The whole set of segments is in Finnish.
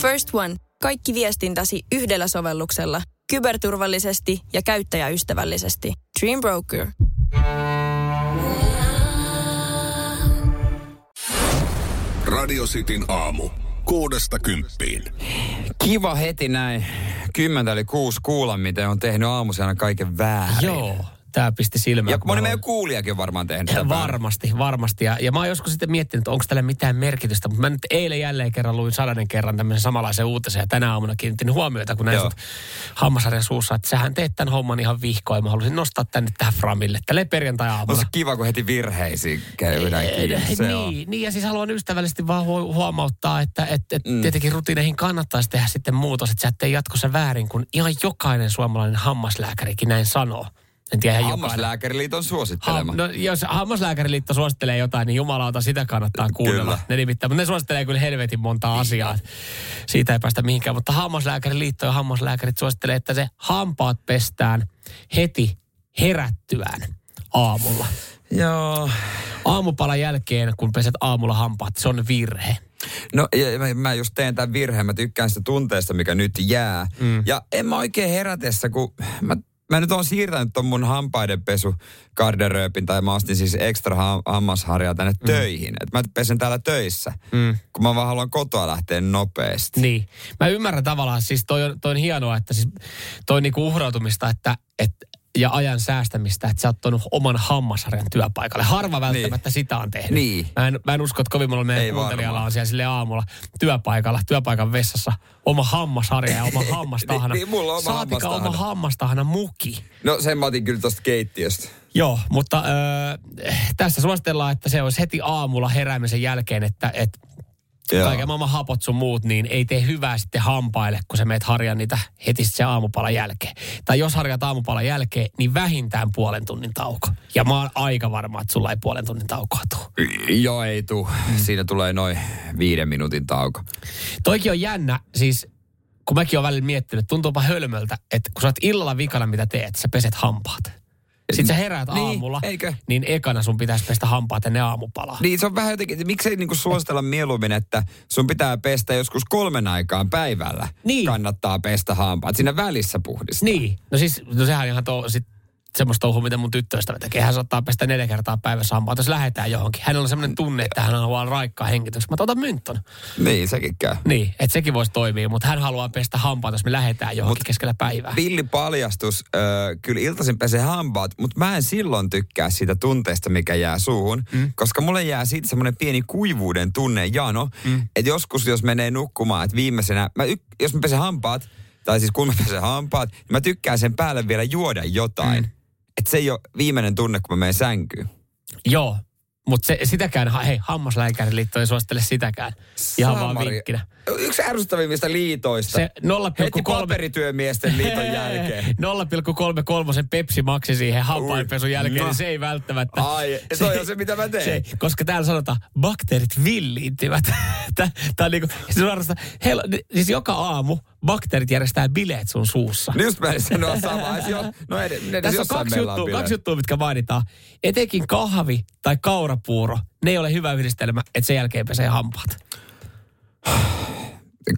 First One. Kaikki viestintäsi yhdellä sovelluksella. Kyberturvallisesti ja käyttäjäystävällisesti. Dream Broker. Radio Cityn aamu. Kuudesta kymppiin. Kiva heti näin. Kymmentä eli kuusi kuulla, miten on tehnyt aamusena kaiken väärin. Joo, tämä pisti silmään. Ja moni meidän kuulijakin on varmaan tehnyt sitä Varmasti, varmasti. Ja, ja mä oon joskus sitten miettinyt, että onko tällä mitään merkitystä. Mutta mä nyt eilen jälleen kerran luin sadanen kerran tämmöisen samanlaisen uutisen. Ja tänä aamuna kiinnitin huomiota, kun näin sut hammasarjan suussa, että sähän teet tämän homman ihan vihkoin. Mä halusin nostaa tänne tähän framille. Tälle On perjantai-aamuna. se kiva, kun heti virheisiin käydään kiinni. Se on. niin, niin, ja siis haluan ystävällisesti vaan hu- huomauttaa, että et, et Mm. mm. tietenkin rutiineihin kannattaisi tehdä sitten muutos, että sä et tee jatkossa väärin, kun ihan jokainen suomalainen hammaslääkärikin näin sanoo. En tiedä. Hammaslääkäriliiton suosittelema. Ham, no, jos Hammaslääkäriliitto suosittelee jotain, niin jumalauta sitä kannattaa kuunnella. Kyllä. Ne nimittäin, mutta ne suosittelee kyllä helvetin monta asiaa. Siitä ei päästä mihinkään. Mutta Hammaslääkäriliitto ja hammaslääkärit suosittelee, että se hampaat pestään heti herättyään aamulla. Joo. Aamupalan jälkeen, kun peset aamulla hampaat, se on virhe. No ja mä, mä just teen tämän virheen. Mä tykkään sitä tunteesta, mikä nyt jää. Mm. Ja en mä oikein herätessä, kun mä, mä nyt oon siirtänyt ton mun hampaidenpesu garderööpin, tai mä ostin siis ekstra ha- hammasharjaa tänne mm. töihin. Että mä pesen täällä töissä, mm. kun mä vaan haluan kotoa lähteä nopeasti. Niin. Mä ymmärrän tavallaan, siis toi on, toi on hienoa, että siis toi niinku uhrautumista, että, että ja ajan säästämistä, että sä oot tuonut oman hammasharjan työpaikalle. Harva välttämättä niin. sitä on tehnyt. Niin. Mä, en, mä en usko, että kovin monella meidän Ei kuuntelijalla on siellä sille aamulla työpaikalla, työpaikan vessassa oma hammasharja ja oma hammastahana. Niin, niin, mulla on oma Saatika hammastahana. oma hammastahana muki. No sen mä otin kyllä tosta keittiöstä. Joo, mutta öö, tässä suositellaan, että se olisi heti aamulla heräämisen jälkeen, että, että Joo. kaiken maailman hapot sun muut, niin ei tee hyvää sitten hampaille, kun sä meet harjaan niitä heti se aamupalan jälkeen. Tai jos harjat aamupalan jälkeen, niin vähintään puolen tunnin tauko. Ja mä oon aika varma, että sulla ei puolen tunnin taukoa tule. Joo, ei tuu. Mm. Siinä tulee noin viiden minuutin tauko. Toikin on jännä, siis kun mäkin olen välillä miettinyt, tuntuupa hölmöltä, että kun sä oot illalla vikana, mitä teet, sä peset hampaat. Sitten sä heräät Niin, aamulla, eikö? niin ekana sun pitäisi pestä hampaat ennen aamupalaa. Niin se on vähän jotenkin, että miksei niinku suositella mieluummin, että sun pitää pestä joskus kolmen aikaan päivällä. Niin. Kannattaa pestä hampaat. Siinä välissä puhdistaa. Niin, no siis no sehän on ihan to, sit, semmoista touhua, mitä mun tyttöystävä tekee. Hän saattaa pestä neljä kertaa päivässä hampaat, jos lähdetään johonkin. Hänellä on semmoinen tunne, että hän haluaa raikkaa hengitys. Mä otan mynton. Niin, sekin käy. Niin, että sekin voisi toimia, mutta hän haluaa pestä hampaat, jos me lähdetään johonkin Mut, keskellä päivää. Villi paljastus, äh, kyllä iltaisin pesee hampaat, mutta mä en silloin tykkää siitä tunteesta, mikä jää suuhun, mm. koska mulle jää siitä semmoinen pieni kuivuuden tunne, jano, mm. että joskus jos menee nukkumaan, että viimeisenä, mä y- jos mä pesen hampaat, tai siis kun mä pesen hampaat, niin mä tykkään sen päälle vielä juoda jotain. Mm. Että se ei ole viimeinen tunne, kun mä menen sänkyyn. Joo, mutta se, sitäkään, hei, hammaslääkäriliitto ei suosittele sitäkään. Ihan vaan Samari. vinkkinä. Yksi ärsyttävimmistä liitoista. Se 0,3 Heti paperityömiesten liiton jälkeen. 0,33 Pepsi maksi siihen hampainpesun jälkeen, no. niin se ei välttämättä... Ai, toi on se, mitä mä teen. Se, koska täällä sanotaan, bakteerit villiintyvät. Tämä on niinku, siis, hel, siis joka aamu bakteerit järjestää bileet sun suussa. Niin just mä sanoa samaa. Jo- No edes, edes Tässä on kaksi on juttua, bileet. kaksi juttua, mitkä mainitaan. Etenkin kahvi tai kaurapuuro, ne ei ole hyvä yhdistelmä, että sen jälkeen pesee hampaat.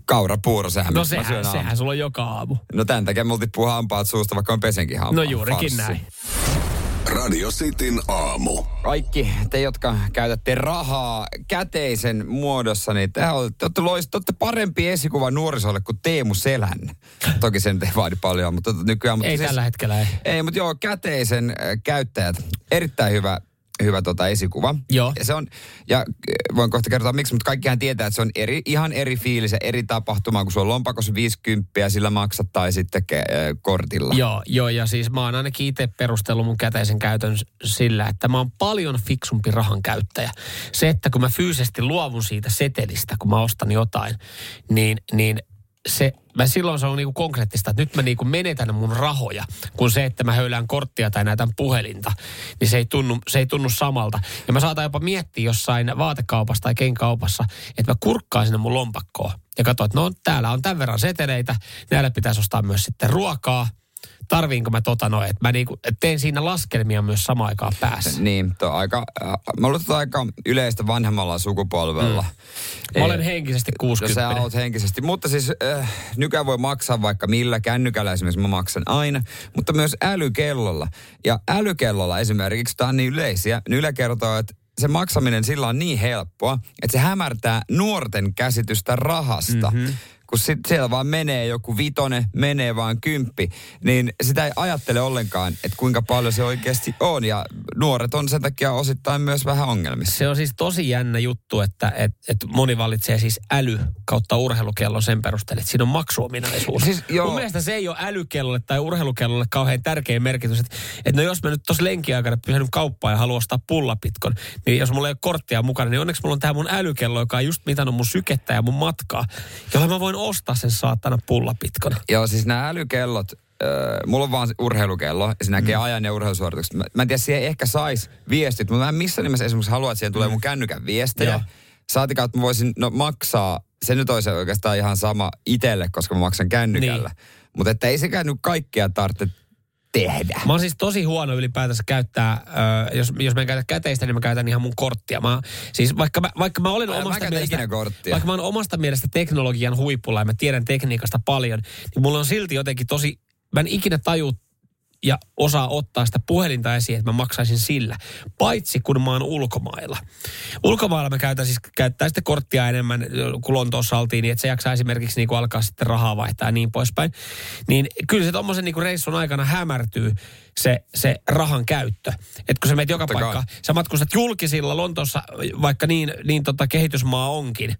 Kaurapuuro, sehän No sehän, sehän aamu. sulla on joka aamu. No tämän takia tippuu hampaat suusta, vaikka on pesenkin hampaat. No juurikin Farssi. näin. Radio Cityn aamu. Kaikki te, jotka käytätte rahaa käteisen muodossa, niin te olette, te olette, loist, te olette parempi esikuva nuorisolle kuin Teemu Selän. Toki sen ei vaadi paljon, mutta nykyään... Mutta Ei tällä hetkellä ei. Ei, mutta joo, käteisen äh, käyttäjät. Erittäin hyvä, hyvä tota esikuva. Joo. Ja se on, ja äh, voin kohta kertoa miksi, mutta kaikkihan tietää, että se on eri, ihan eri fiilis ja eri tapahtuma, kun se on lompakossa 50 ja sillä maksat tai sitten ke, äh, kortilla. Joo, joo, ja siis mä oon ainakin itse perustellut mun käteisen käytön sillä, että mä oon paljon fiksumpi rahan käyttäjä. Se, että kun mä fyysisesti luovun siitä setelistä, kun mä ostan jotain, niin, niin se, mä silloin se on niinku konkreettista, että nyt mä niinku menetän mun rahoja, kun se, että mä höylään korttia tai näytän puhelinta, niin se ei tunnu, se ei tunnu samalta. Ja mä saatan jopa miettiä jossain vaatekaupassa tai kenkaupassa, että mä kurkkaan sinne mun lompakkoon ja katsoin, että no täällä on tämän verran seteleitä, näillä pitäisi ostaa myös sitten ruokaa, tarviinko mä tota noin. Että mä niinku, et teen siinä laskelmia myös samaan aikaan päässä. Niin, tuo aika, äh, mä luulen, että aika yleistä vanhemmalla sukupolvella. Mm. Mä olen henkisesti No 60. sä oot henkisesti. Mutta siis äh, nykyään voi maksaa vaikka millä. Kännykällä esimerkiksi mä maksan aina. Mutta myös älykellolla. Ja älykellolla esimerkiksi, tämä on niin yleisiä, niin Yle kertoo, että se maksaminen sillä on niin helppoa, että se hämärtää nuorten käsitystä rahasta. Mm-hmm. Kun sit siellä vaan menee joku vitone, menee vaan kymppi, niin sitä ei ajattele ollenkaan, että kuinka paljon se oikeasti on. Ja nuoret on sen takia osittain myös vähän ongelmissa. Se on siis tosi jännä juttu, että et, et moni valitsee siis äly kautta urheilukello sen perusteella, että siinä on maksuominaisuus. Siis joo. Mun mielestä se ei ole älykellolle tai urheilukellolle kauhean tärkeä merkitys. Että et no jos mä nyt tuossa lenkiaikana pysähdyn kauppaan ja haluan ostaa pullapitkon, niin jos mulla ei ole korttia mukana, niin onneksi mulla on tämä mun älykello, joka on just mitannut mun sykettä ja mun matkaa, jolla mä voin ostaa sen saatana pullapitkon. Joo, siis nämä älykellot, äh, mulla on vaan urheilukello, ja se näkee mm. ajan ja urheilusuoritukset. Mä, mä en tiedä, siihen ehkä sais viestit, mutta mä en missään nimessä esimerkiksi halua, että siihen tulee mun kännykän viestejä. Joo. Saatikaan, että mä voisin no, maksaa, se nyt olisi oikeastaan ihan sama itselle, koska mä maksan kännykällä. Niin. Mutta että ei sekään nyt kaikkea tarvitse tehdä. Mä oon siis tosi huono ylipäätänsä käyttää, ö, jos, jos mä en käytä käteistä, niin mä käytän ihan mun korttia. Mä, siis vaikka mä, vaikka mä olen Mä- mä omasta käytän mielestä, korttia. vaikka mä oon omasta mielestä teknologian huipulla ja mä tiedän tekniikasta paljon, niin mulla on silti jotenkin tosi, mä en ikinä taju ja osaa ottaa sitä puhelinta esiin, että mä maksaisin sillä. Paitsi kun mä oon ulkomailla. Ulkomailla mä käytän siis käyttää sitten korttia enemmän, kun Lontoossa oltiin, niin että se jaksaa esimerkiksi niin kuin alkaa sitten rahaa vaihtaa ja niin poispäin. Niin kyllä se tommosen niin kuin reissun aikana hämärtyy se, se rahan käyttö. Että kun sä meet joka paikkaan, sä matkustat julkisilla Lontoossa, vaikka niin, niin tota kehitysmaa onkin,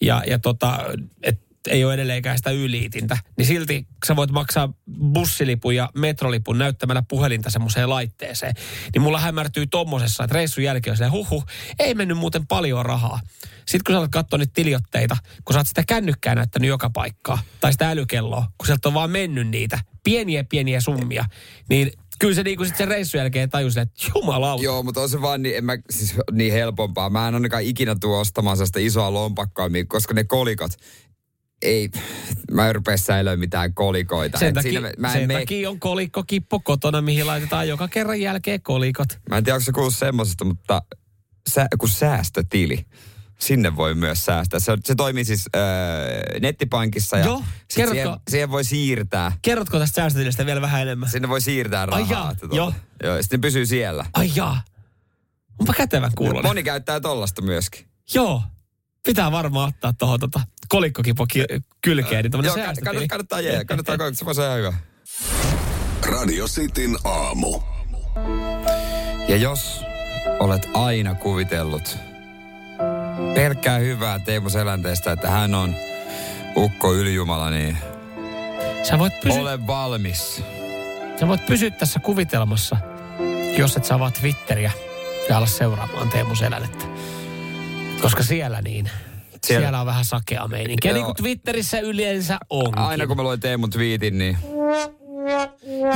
ja, ja tota, et ei ole edelleenkään sitä yliitintä, niin silti sä voit maksaa bussilipun ja metrolipun näyttämällä puhelinta semmoiseen laitteeseen. Niin mulla hämärtyy tommosessa, että reissun jälkeen on huhu, ei mennyt muuten paljon rahaa. Sitten kun sä alat katsoa niitä tiliotteita, kun sä oot sitä kännykkää näyttänyt joka paikkaa, tai sitä älykelloa, kun sieltä on vaan mennyt niitä, pieniä pieniä summia, niin kyllä se niinku sit sen reissun jälkeen tajusi, että jumalauta. Joo, mutta on se vaan niin, en mä, siis niin helpompaa. Mä en ainakaan ikinä tuo ostamaan sellaista isoa lompakkoa, koska ne kolikot, ei, mä en rupea säilöä mitään kolikoita. Sen, takia, siinä mä, en sen mene- takia on kolikkokippo kotona, mihin laitetaan joka kerran jälkeen kolikot. Mä en tiedä, onko se kuullut semmosesta, mutta sä, kun säästötili, sinne voi myös säästää. Se, se toimii siis öö, nettipankissa ja Joo, kerrotko- siihen, siihen voi siirtää. Kerrotko tästä säästötilistä vielä vähän enemmän? Sinne voi siirtää rahaa. Ai jaa, tuota- joo. joo. ja sitten pysyy siellä. Ai jaa. Onpa kätevän kuulonen. Moni käyttää tollasta myöskin. Joo. Pitää varmaan ottaa tuohon tota kolikkokipo ki- kylkeen, niin kann- säästötili. kannattaa, kannattaa jää. Kannattaa, kannattaa, se olla hyvä. Radio Cityn aamu. Ja jos olet aina kuvitellut pelkkää hyvää Teemu Selänteestä, että hän on ukko ylijumala, niin Sä voit, pysy- ole valmis. sä voit pysyä tässä kuvitelmassa, jos et saa Twitteriä ja ala seuraamaan Teemu Selänettä. Koska siellä niin, siellä, Siellä- on vähän sakea meininki. Ja Joo. niin kuin Twitterissä yleensä onkin. Aina kun mä luen Teemun twiitin, niin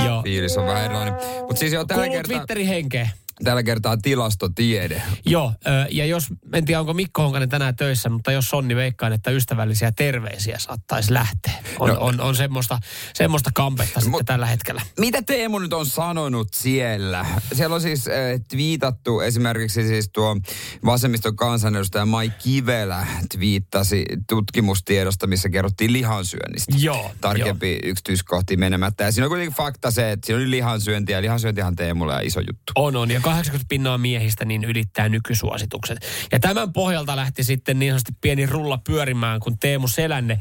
Joo. fiilis on vähän erilainen. Mutta siis joo, tällä kertaa, Twitterin henkeä. Tällä kertaa tilastotiede. Joo, ja jos, en tiedä onko Mikko Honkanen tänään töissä, mutta jos on, niin veikkaan, että ystävällisiä terveisiä saattaisi lähteä. On, No. on, on semmoista, semmoista kampetta sitten Mut- tällä hetkellä. Mitä Teemu nyt on sanonut siellä? Siellä on siis äh, twiitattu esimerkiksi siis tuo vasemmiston kansanedustaja Mai Kivelä twiittasi tutkimustiedosta, missä kerrottiin lihansyönnistä. Joo, Tarkempi yksityiskohtiin menemättä. Ja siinä on kuitenkin fakta se, että siinä oli lihansyöntiä. Ja lihansyöntihan Teemulle on iso juttu. On, on. Ja 80 pinnaa miehistä niin ylittää nykysuositukset. Ja tämän pohjalta lähti sitten niin sanotusti pieni rulla pyörimään, kun Teemu Selänne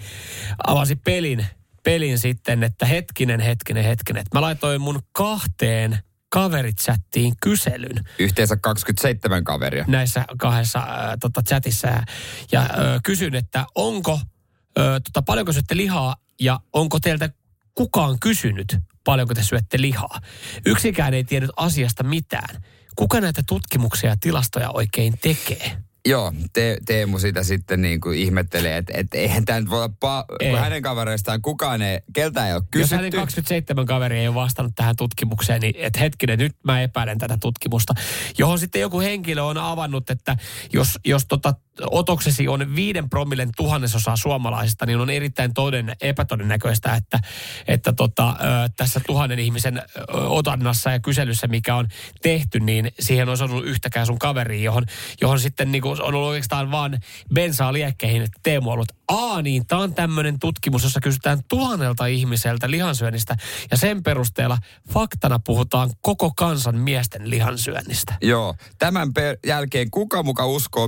avasi pelin, pelin sitten, että hetkinen, hetkinen, hetkinen. Mä laitoin mun kahteen kaverichattiin kyselyn Yhteensä 27 kaveria. näissä kahdessa äh, tota, chatissa ja, ja äh, kysyn, että onko, äh, tota, paljonko syötte lihaa ja onko teiltä kukaan kysynyt, paljonko te syötte lihaa. Yksikään ei tiennyt asiasta mitään. Kuka näitä tutkimuksia ja tilastoja oikein tekee? Joo, te, Teemu sitä sitten niin kuin ihmettelee, että et, eihän tämä nyt voi olla, pa- Ei. hänen kavereistaan kukaan ei, keltä ei ole Jos hänen kysytty. 27 kaveri ei ole vastannut tähän tutkimukseen, niin et hetkinen, nyt mä epäilen tätä tutkimusta. Johon sitten joku henkilö on avannut, että jos, jos tota otoksesi on viiden promillen tuhannesosaa suomalaisista, niin on erittäin toden, epätodennäköistä, että, että tota, tässä tuhannen ihmisen otannassa ja kyselyssä, mikä on tehty, niin siihen olisi ollut yhtäkään sun kaveri, johon, johon sitten niin on ollut oikeastaan vaan bensaa liekkeihin, Teemu on ollut, aa niin, tämä on tämmöinen tutkimus, jossa kysytään tuhannelta ihmiseltä lihansyönnistä, ja sen perusteella faktana puhutaan koko kansan miesten lihansyönnistä. Joo, tämän per- jälkeen kuka muka uskoo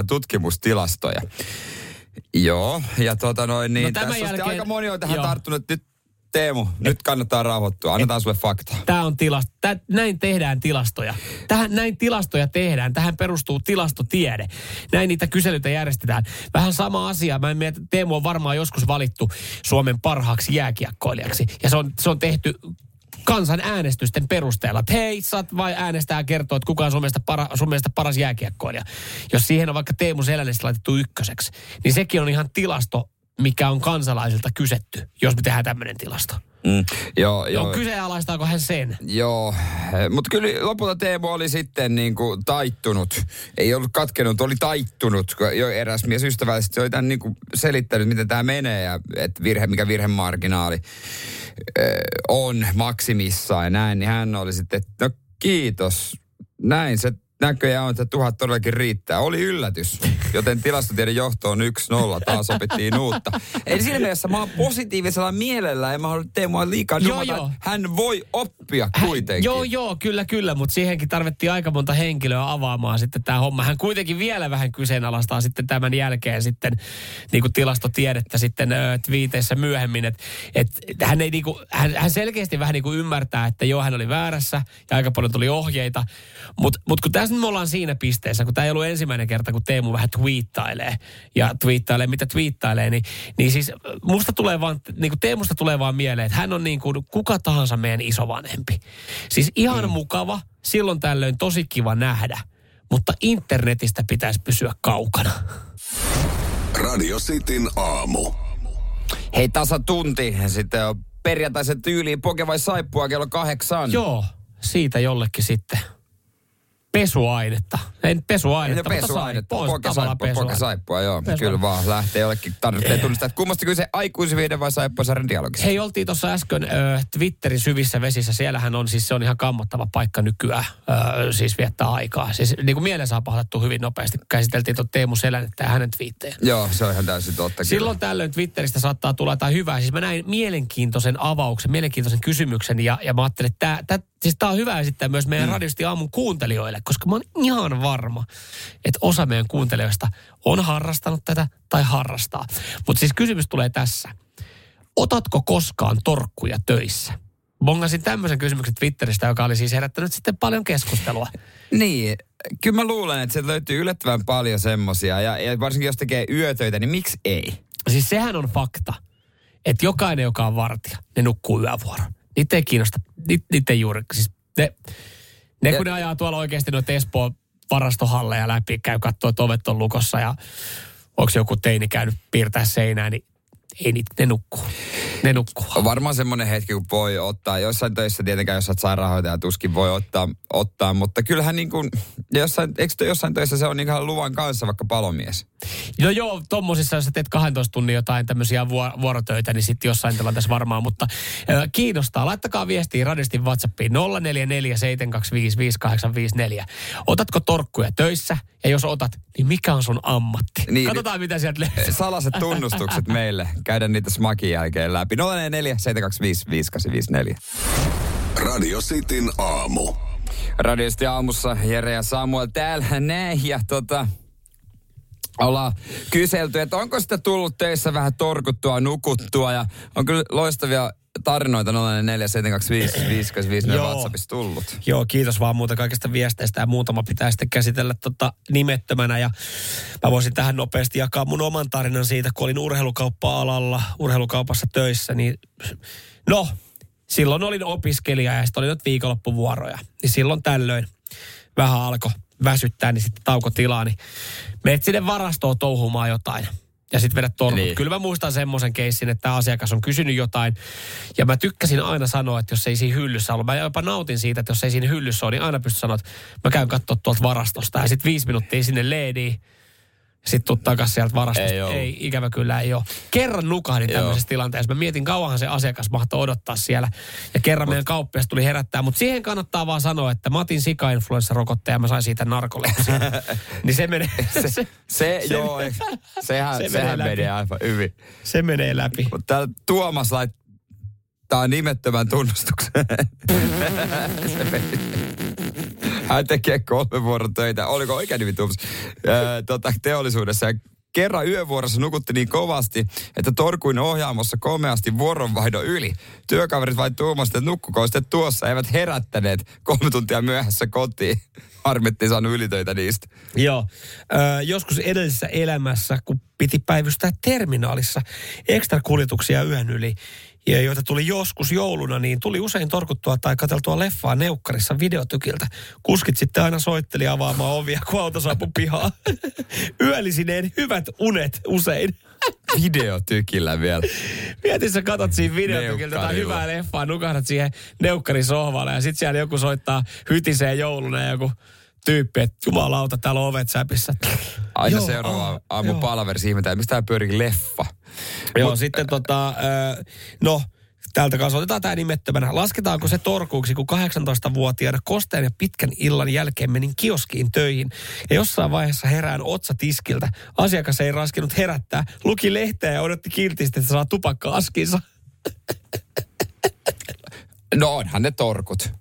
minkäänlaisia tutkimustilastoja? Joo, ja tota noin, niin No tämän tässä jälkeen, aika moni on tähän joo. tarttunut. Nyt Teemu, nyt kannattaa rauhoittua. Annetaan sulle fakta. Tämä on tilasto. Tää, näin tehdään tilastoja. Tähän, näin tilastoja tehdään. Tähän perustuu tilastotiede. Näin niitä kyselyitä järjestetään. Vähän sama asia. Mä en miet, Teemu on varmaan joskus valittu Suomen parhaaksi jääkiekkoilijaksi. Ja se on, se on tehty kansan äänestysten perusteella. Että hei, saat vai äänestää kertoa, että kuka on sun mielestä, para, sun mielestä paras jääkiekkoilija. Jos siihen on vaikka Teemu Selännestä laitettu ykköseksi, niin sekin on ihan tilasto, mikä on kansalaisilta kysetty, jos me tehdään tämmöinen tilasto. Mm, joo, Joo. joo. Kyseenalaistaako hän sen? Joo, mutta kyllä lopulta Teemu oli sitten niin kuin taittunut. Ei ollut katkenut, oli taittunut. Jo eräs mies ystävällisesti oli tämän niin kuin selittänyt, miten tämä menee ja että virhe, mikä virhemarginaali on maksimissaan ja näin. Niin hän oli sitten, että no kiitos, näin se näköjään on, että tuhat todellakin riittää. Oli yllätys, joten tilastotiedon johto on 1-0, taas opittiin uutta. Eli siinä mielessä mä oon positiivisella mielellä ja mä haluan Teemua liikaa Joo, joo. hän voi oppia kuitenkin. Joo, joo, kyllä, kyllä, mutta siihenkin tarvittiin aika monta henkilöä avaamaan sitten tämä homma. Hän kuitenkin vielä vähän kyseenalaistaa sitten tämän jälkeen sitten niin kuin tilastotiedettä sitten ö, twiiteissä myöhemmin, että et, hän, ei, niin kuin, hän, hän selkeästi vähän niin kuin ymmärtää, että joo, hän oli väärässä ja aika paljon tuli ohjeita, mutta mut kun tässä nyt me ollaan siinä pisteessä, kun tämä ei ollut ensimmäinen kerta, kun Teemu vähän twiittailee ja twiittailee, mitä twiittailee, niin, niin siis musta tulee vaan, niin kuin Teemusta tulee vaan mieleen, että hän on niin kuin kuka tahansa meidän isovanhempi. Siis ihan mm. mukava, silloin tällöin tosi kiva nähdä, mutta internetistä pitäisi pysyä kaukana. Radio Cityn aamu. Hei, tasa tunti. Sitten on perjantaisen tyyliin poke vai saippua kello kahdeksan. Joo, siitä jollekin sitten pesuainetta. Ei nyt pesuainetta, Ei mutta pesuainetta, tavallaan saippua, poke pesuainetta. saippua, joo. Pesua. Kyllä vaan, lähtee jollekin, tarvitsee tunnistaa, että kummasti kyse aikuisviiden vai saippuasarjan dialogista. Hei, oltiin tuossa äsken ö, Twitterin syvissä vesissä. Siellähän on siis, se on ihan kammottava paikka nykyään, ö, siis viettää aikaa. Siis niin kuin mieleen saa pahoitettu hyvin nopeasti, kun käsiteltiin tuon Teemu Selänettä ja hänen twiittejä. Joo, se on ihan täysin totta. Silloin tällöin Twitteristä saattaa tulla jotain hyvää. Siis mä näin mielenkiintoisen avauksen, mielenkiintoisen kysymyksen ja, ja mä ajattelin, että tää, tää, siis tää on hyvä esittää myös meidän mm. radiosti aamun kuuntelijoille, koska mä oon ihan varma, että osa meidän kuuntelijoista on harrastanut tätä tai harrastaa. Mutta siis kysymys tulee tässä. Otatko koskaan torkkuja töissä? Bongasin tämmöisen kysymyksen Twitteristä, joka oli siis herättänyt sitten paljon keskustelua. Niin, kyllä mä luulen, että sieltä löytyy yllättävän paljon semmosia. Ja, ja varsinkin jos tekee yötöitä, niin miksi ei? Siis sehän on fakta, että jokainen, joka on vartija, ne nukkuu yövuoron. Niitä ei kiinnosta, niitä, niitä ei juuri, siis ne, ne kun ne ajaa tuolla oikeasti noita Espoon varastohalleja läpi, käy katsoa, että ovet on lukossa ja onko joku teini käynyt piirtää seinää, niin ei niitä, ne nukkuu. Ne nukkuu. On varmaan semmoinen hetki, kun voi ottaa. Jossain töissä tietenkään, jos olet sairaanhoitaja, tuskin voi ottaa, ottaa mutta kyllähän niin kuin, jossain, eikö jossain töissä se on niin ihan luvan kanssa vaikka palomies? No joo, tommosissa, jos teet 12 tunnin jotain tämmöisiä vuor- vuorotöitä, niin sitten jossain tilanteessa varmaan. Mutta ö, kiinnostaa. Laittakaa viestiä radistin WhatsAppiin 0447255854. Otatko torkkuja töissä? Ja jos otat, niin mikä on sun ammatti? Niin. Katsotaan, mitä sieltä löytyy. Salaset tunnustukset meille. Käydään niitä smakin jälkeen läpi. 044 725 5854. Radio Cityn aamu. Radiosti aamussa Jere ja Samuel täällä näin. Ja tota, ollaan kyselty, että onko sitä tullut teissä vähän torkuttua, nukuttua. Ja on kyllä loistavia tarinoita 044 725 5854 Joo. WhatsAppissa tullut. Joo, kiitos vaan muuta kaikista viesteistä ja muutama pitää sitten käsitellä tota nimettömänä. Ja mä voisin tähän nopeasti jakaa mun oman tarinan siitä, kun olin urheilukauppa-alalla, urheilukaupassa töissä, niin no, silloin olin opiskelija ja sitten oli nyt viikonloppuvuoroja. Niin silloin tällöin vähän alkoi väsyttää, niin sitten taukotilaa, niin menet sinne varastoon touhumaan jotain. Ja sitten vedät torkut. Niin. Kyllä mä muistan semmoisen keissin, että tämä asiakas on kysynyt jotain. Ja mä tykkäsin aina sanoa, että jos ei siinä hyllyssä ollut. Mä jopa nautin siitä, että jos ei siinä hyllyssä ole, niin aina pystyn sanoa, että mä käyn katsoa tuolta varastosta. Ja sitten viisi minuuttia sinne leediin. Sitten tuu takas sieltä varastosta. Ei ei, ikävä kyllä ei ole. Kerran nukahdin Joo. tämmöisessä tilanteessa. Mä mietin, kauanhan se asiakas mahtoi odottaa siellä. Ja kerran meidän kauppias tuli herättää. Mutta siihen kannattaa vaan sanoa, että mä otin sika-influenssarokotteen ja mä sain siitä narkolepsia. niin se menee, se, se, Se, joo, sehän, se se menee sehän läpi. menee aivan hyvin. se menee läpi. Mutta täällä Tuomas laittaa nimettömän tunnustuksen. Se meni. Hän tekee kolme vuoron töitä. Oliko oikein nimi Tuomas? Öö, tota, teollisuudessa. Kerran yövuorossa nukutti niin kovasti, että torkuin ohjaamossa komeasti vuoronvaihdon yli. Työkaverit vain tuumasivat, että nukkuko sitten tuossa, eivät herättäneet kolme tuntia myöhässä kotiin. Harmittiin saanut ylitöitä niistä. Joo. Ö, joskus edellisessä elämässä, kun piti päivystää terminaalissa ekstra kuljetuksia yön yli, ja joita tuli joskus jouluna, niin tuli usein torkuttua tai katseltua leffaa neukkarissa videotykiltä. Kuskit sitten aina soitteli avaamaan ovia, kun auto saapui pihaan. Yöllisineen hyvät unet usein. Videotykillä vielä. Mietin, sä katot siinä videotykiltä jotain Neukkarilla. hyvää leffaa, nukahdat siihen neukkarin sohvalle ja sit siellä joku soittaa hytiseen jouluna ja joku tyyppi, että jumalauta, täällä on ovet säpissä. Aina seuraava aa, aamu joo. palaverissa ihmetään, mistä tämä pyörii leffa. Joo, sitten tota, ö, no, täältä kanssa otetaan tämä nimettömänä. Lasketaanko se torkuuksi, kun 18-vuotiaana kosteen ja pitkän illan jälkeen menin kioskiin töihin. Ja jossain vaiheessa herään otsa tiskiltä. Asiakas ei raskinut herättää. Luki lehteä ja odotti kiltisti, että saa tupakka askinsa. No onhan ne torkut.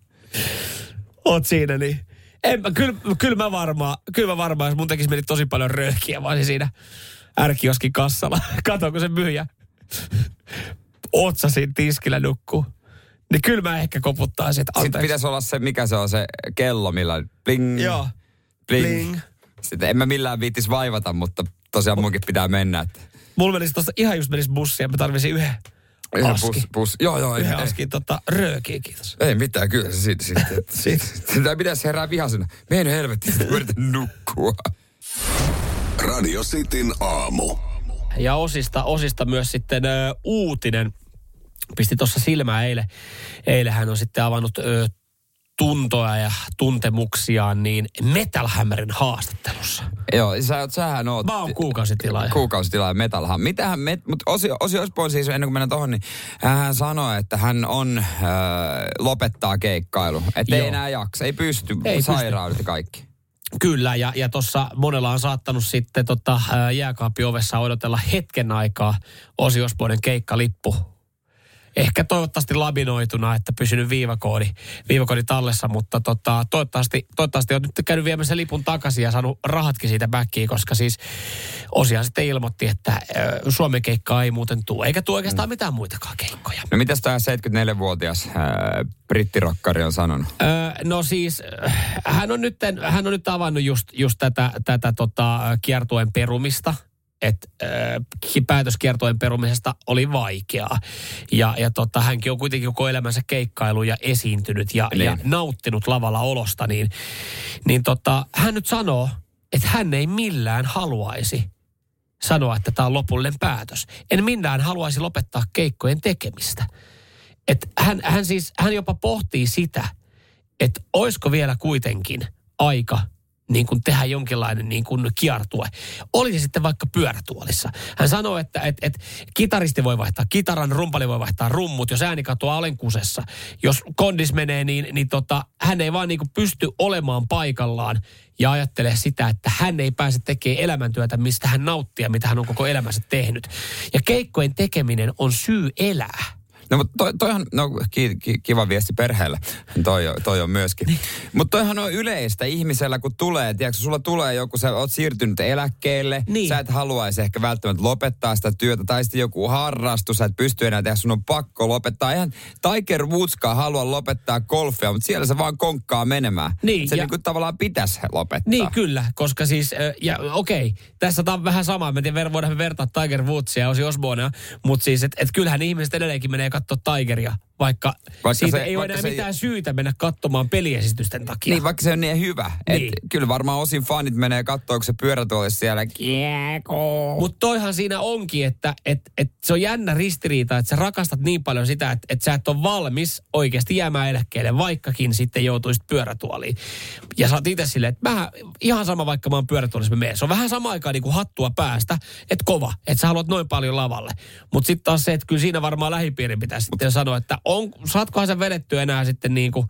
Oot siinä, niin... Enpä, kyllä, kyllä mä varmaan, kyllä mä varmaan, jos mun tekisi meni tosi paljon mä olisin siinä ärkioskin kassalla. Kato, kun se myyjä otsa siinä tiskillä nukkuu. Niin kyllä mä ehkä että Sitten anteeksi. pitäisi olla se, mikä se on se kello, millä bling, Joo. bling. Bling. Sitten en mä millään viittis vaivata, mutta tosiaan munkin pitää mennä. Että Mulla menisi tosta ihan just menisi bussi ja mä tarvisin yhden aski. bus, bus. Joo, joo. Yhden ei, askin tota, röökiä, kiitos. ei mitään, kyllä se siitä sitten. Sitä pitäisi herää vihasena. Mene helvettiin, sitten yritän nukkua. Radio Cityn aamu. Ja osista, osista myös sitten ö, uutinen. Pisti tuossa silmää eilen. Eilen hän on sitten avannut ö, tuntoja ja tuntemuksiaan niin Metal Hammerin haastattelussa. Joo, sä, sähän oot... Mä oon kuukausitilaaja. Kuukausitilaaja Metalhan. Mitähän, met, mutta Osi, Osi Osborn siis ennen kuin mennään tohon, niin hän sanoi, että hän on, äh, lopettaa keikkailu. Että ei enää jaksa, ei pysty, Ei pysty. sairaudet ja kaikki. Kyllä, ja, ja tuossa monella on saattanut sitten tota, ää, jääkaapiovessa odotella hetken aikaa Osi keikkalippu. Ehkä toivottavasti labinoituna, että pysynyt viivakoodi, viivakoodi tallessa, mutta tota, toivottavasti, toivottavasti on nyt käynyt viemässä lipun takaisin ja saanut rahatkin siitä backiin, koska siis Osia sitten ilmoitti, että Suomen keikkaa ei muuten tule, eikä tule oikeastaan mitään muitakaan keikkoja. No mitäs tämä 74-vuotias äh, brittirokkari on sanonut? Öö, no siis, hän on nyt, hän on nyt avannut just, just tätä, tätä tota, kiertueen perumista. Että äh, päätös kiertueen perumisesta oli vaikeaa. Ja, ja tota, hänkin on kuitenkin koko elämänsä keikkailu ja esiintynyt ja, Niin. ja nauttinut lavalla olosta. Niin, niin tota, hän nyt sanoo, että hän ei millään haluaisi sanoa, että tämä on lopullinen päätös. En millään haluaisi lopettaa keikkojen tekemistä. Et hän, hän siis, hän jopa pohtii sitä, että olisiko vielä kuitenkin aika niin kuin tehdä jonkinlainen niin kuin kiertue. Oli se sitten vaikka pyörätuolissa. Hän sanoo, että et, et, kitaristi voi vaihtaa kitaran, rumpali voi vaihtaa rummut, jos ääni katoaa alenkusessa. Jos kondis menee, niin, niin tota, hän ei vaan niin kuin pysty olemaan paikallaan ja ajattelee sitä, että hän ei pääse tekemään elämäntyötä, mistä hän nauttii ja mitä hän on koko elämänsä tehnyt. Ja keikkojen tekeminen on syy elää. No mutta toi, toihan, no ki, ki, kiva viesti perheelle, toi, on- toi on myöskin. Niin. Mutta toihan on yleistä ihmisellä, kun tulee, tiedätkö, sulla tulee joku, sä oot siirtynyt eläkkeelle, Niin. sä et haluaisi ehkä välttämättä lopettaa sitä työtä, tai sitten joku harrastus, sä et pysty enää tehdä, sun on pakko lopettaa. Eihän Tiger Woodskaan halua lopettaa golfia, mutta siellä se vaan konkkaa menemään. Niin, se ja- niin kuin tavallaan pitäisi lopettaa. Niin, kyllä, koska siis, ja okei, tässä on vähän sama, me tiedän, voidaan vertaa Tiger Woodsia ja Ozzy Osbournea, mutta siis, että et kyllähän ihmiset edelleenkin menee katsoa Tigeria vaikka, Vaikka siitä se- ei ole enää se- mitään syytä mennä katsomaan peliesitysten takia. Niin, vaikka se on niin hyvä. Niin. Et kyllä varmaan osin fanit menee katsoa, kun se pyörätuoli siellä. Mutta toihan siinä onkin, että et, et se on jännä ristiriita, että sä rakastat niin paljon sitä, että et sä et ole valmis oikeasti jäämään eläkkeelle, vaikkakin sitten joutuisit pyörätuoliin. Ja sä oot itse silleen, että mä, ihan sama vaikka mä oon pyörätuolissa, mä menen. Se on vähän sama aikaa niin kuin hattua päästä, että kova, että sä haluat noin paljon lavalle. Mutta sitten taas se, että kyllä siinä varmaan lähipiirin pitäisi sitten sanoa, että on, saatkohan sä vedettyä enää sitten niin kuin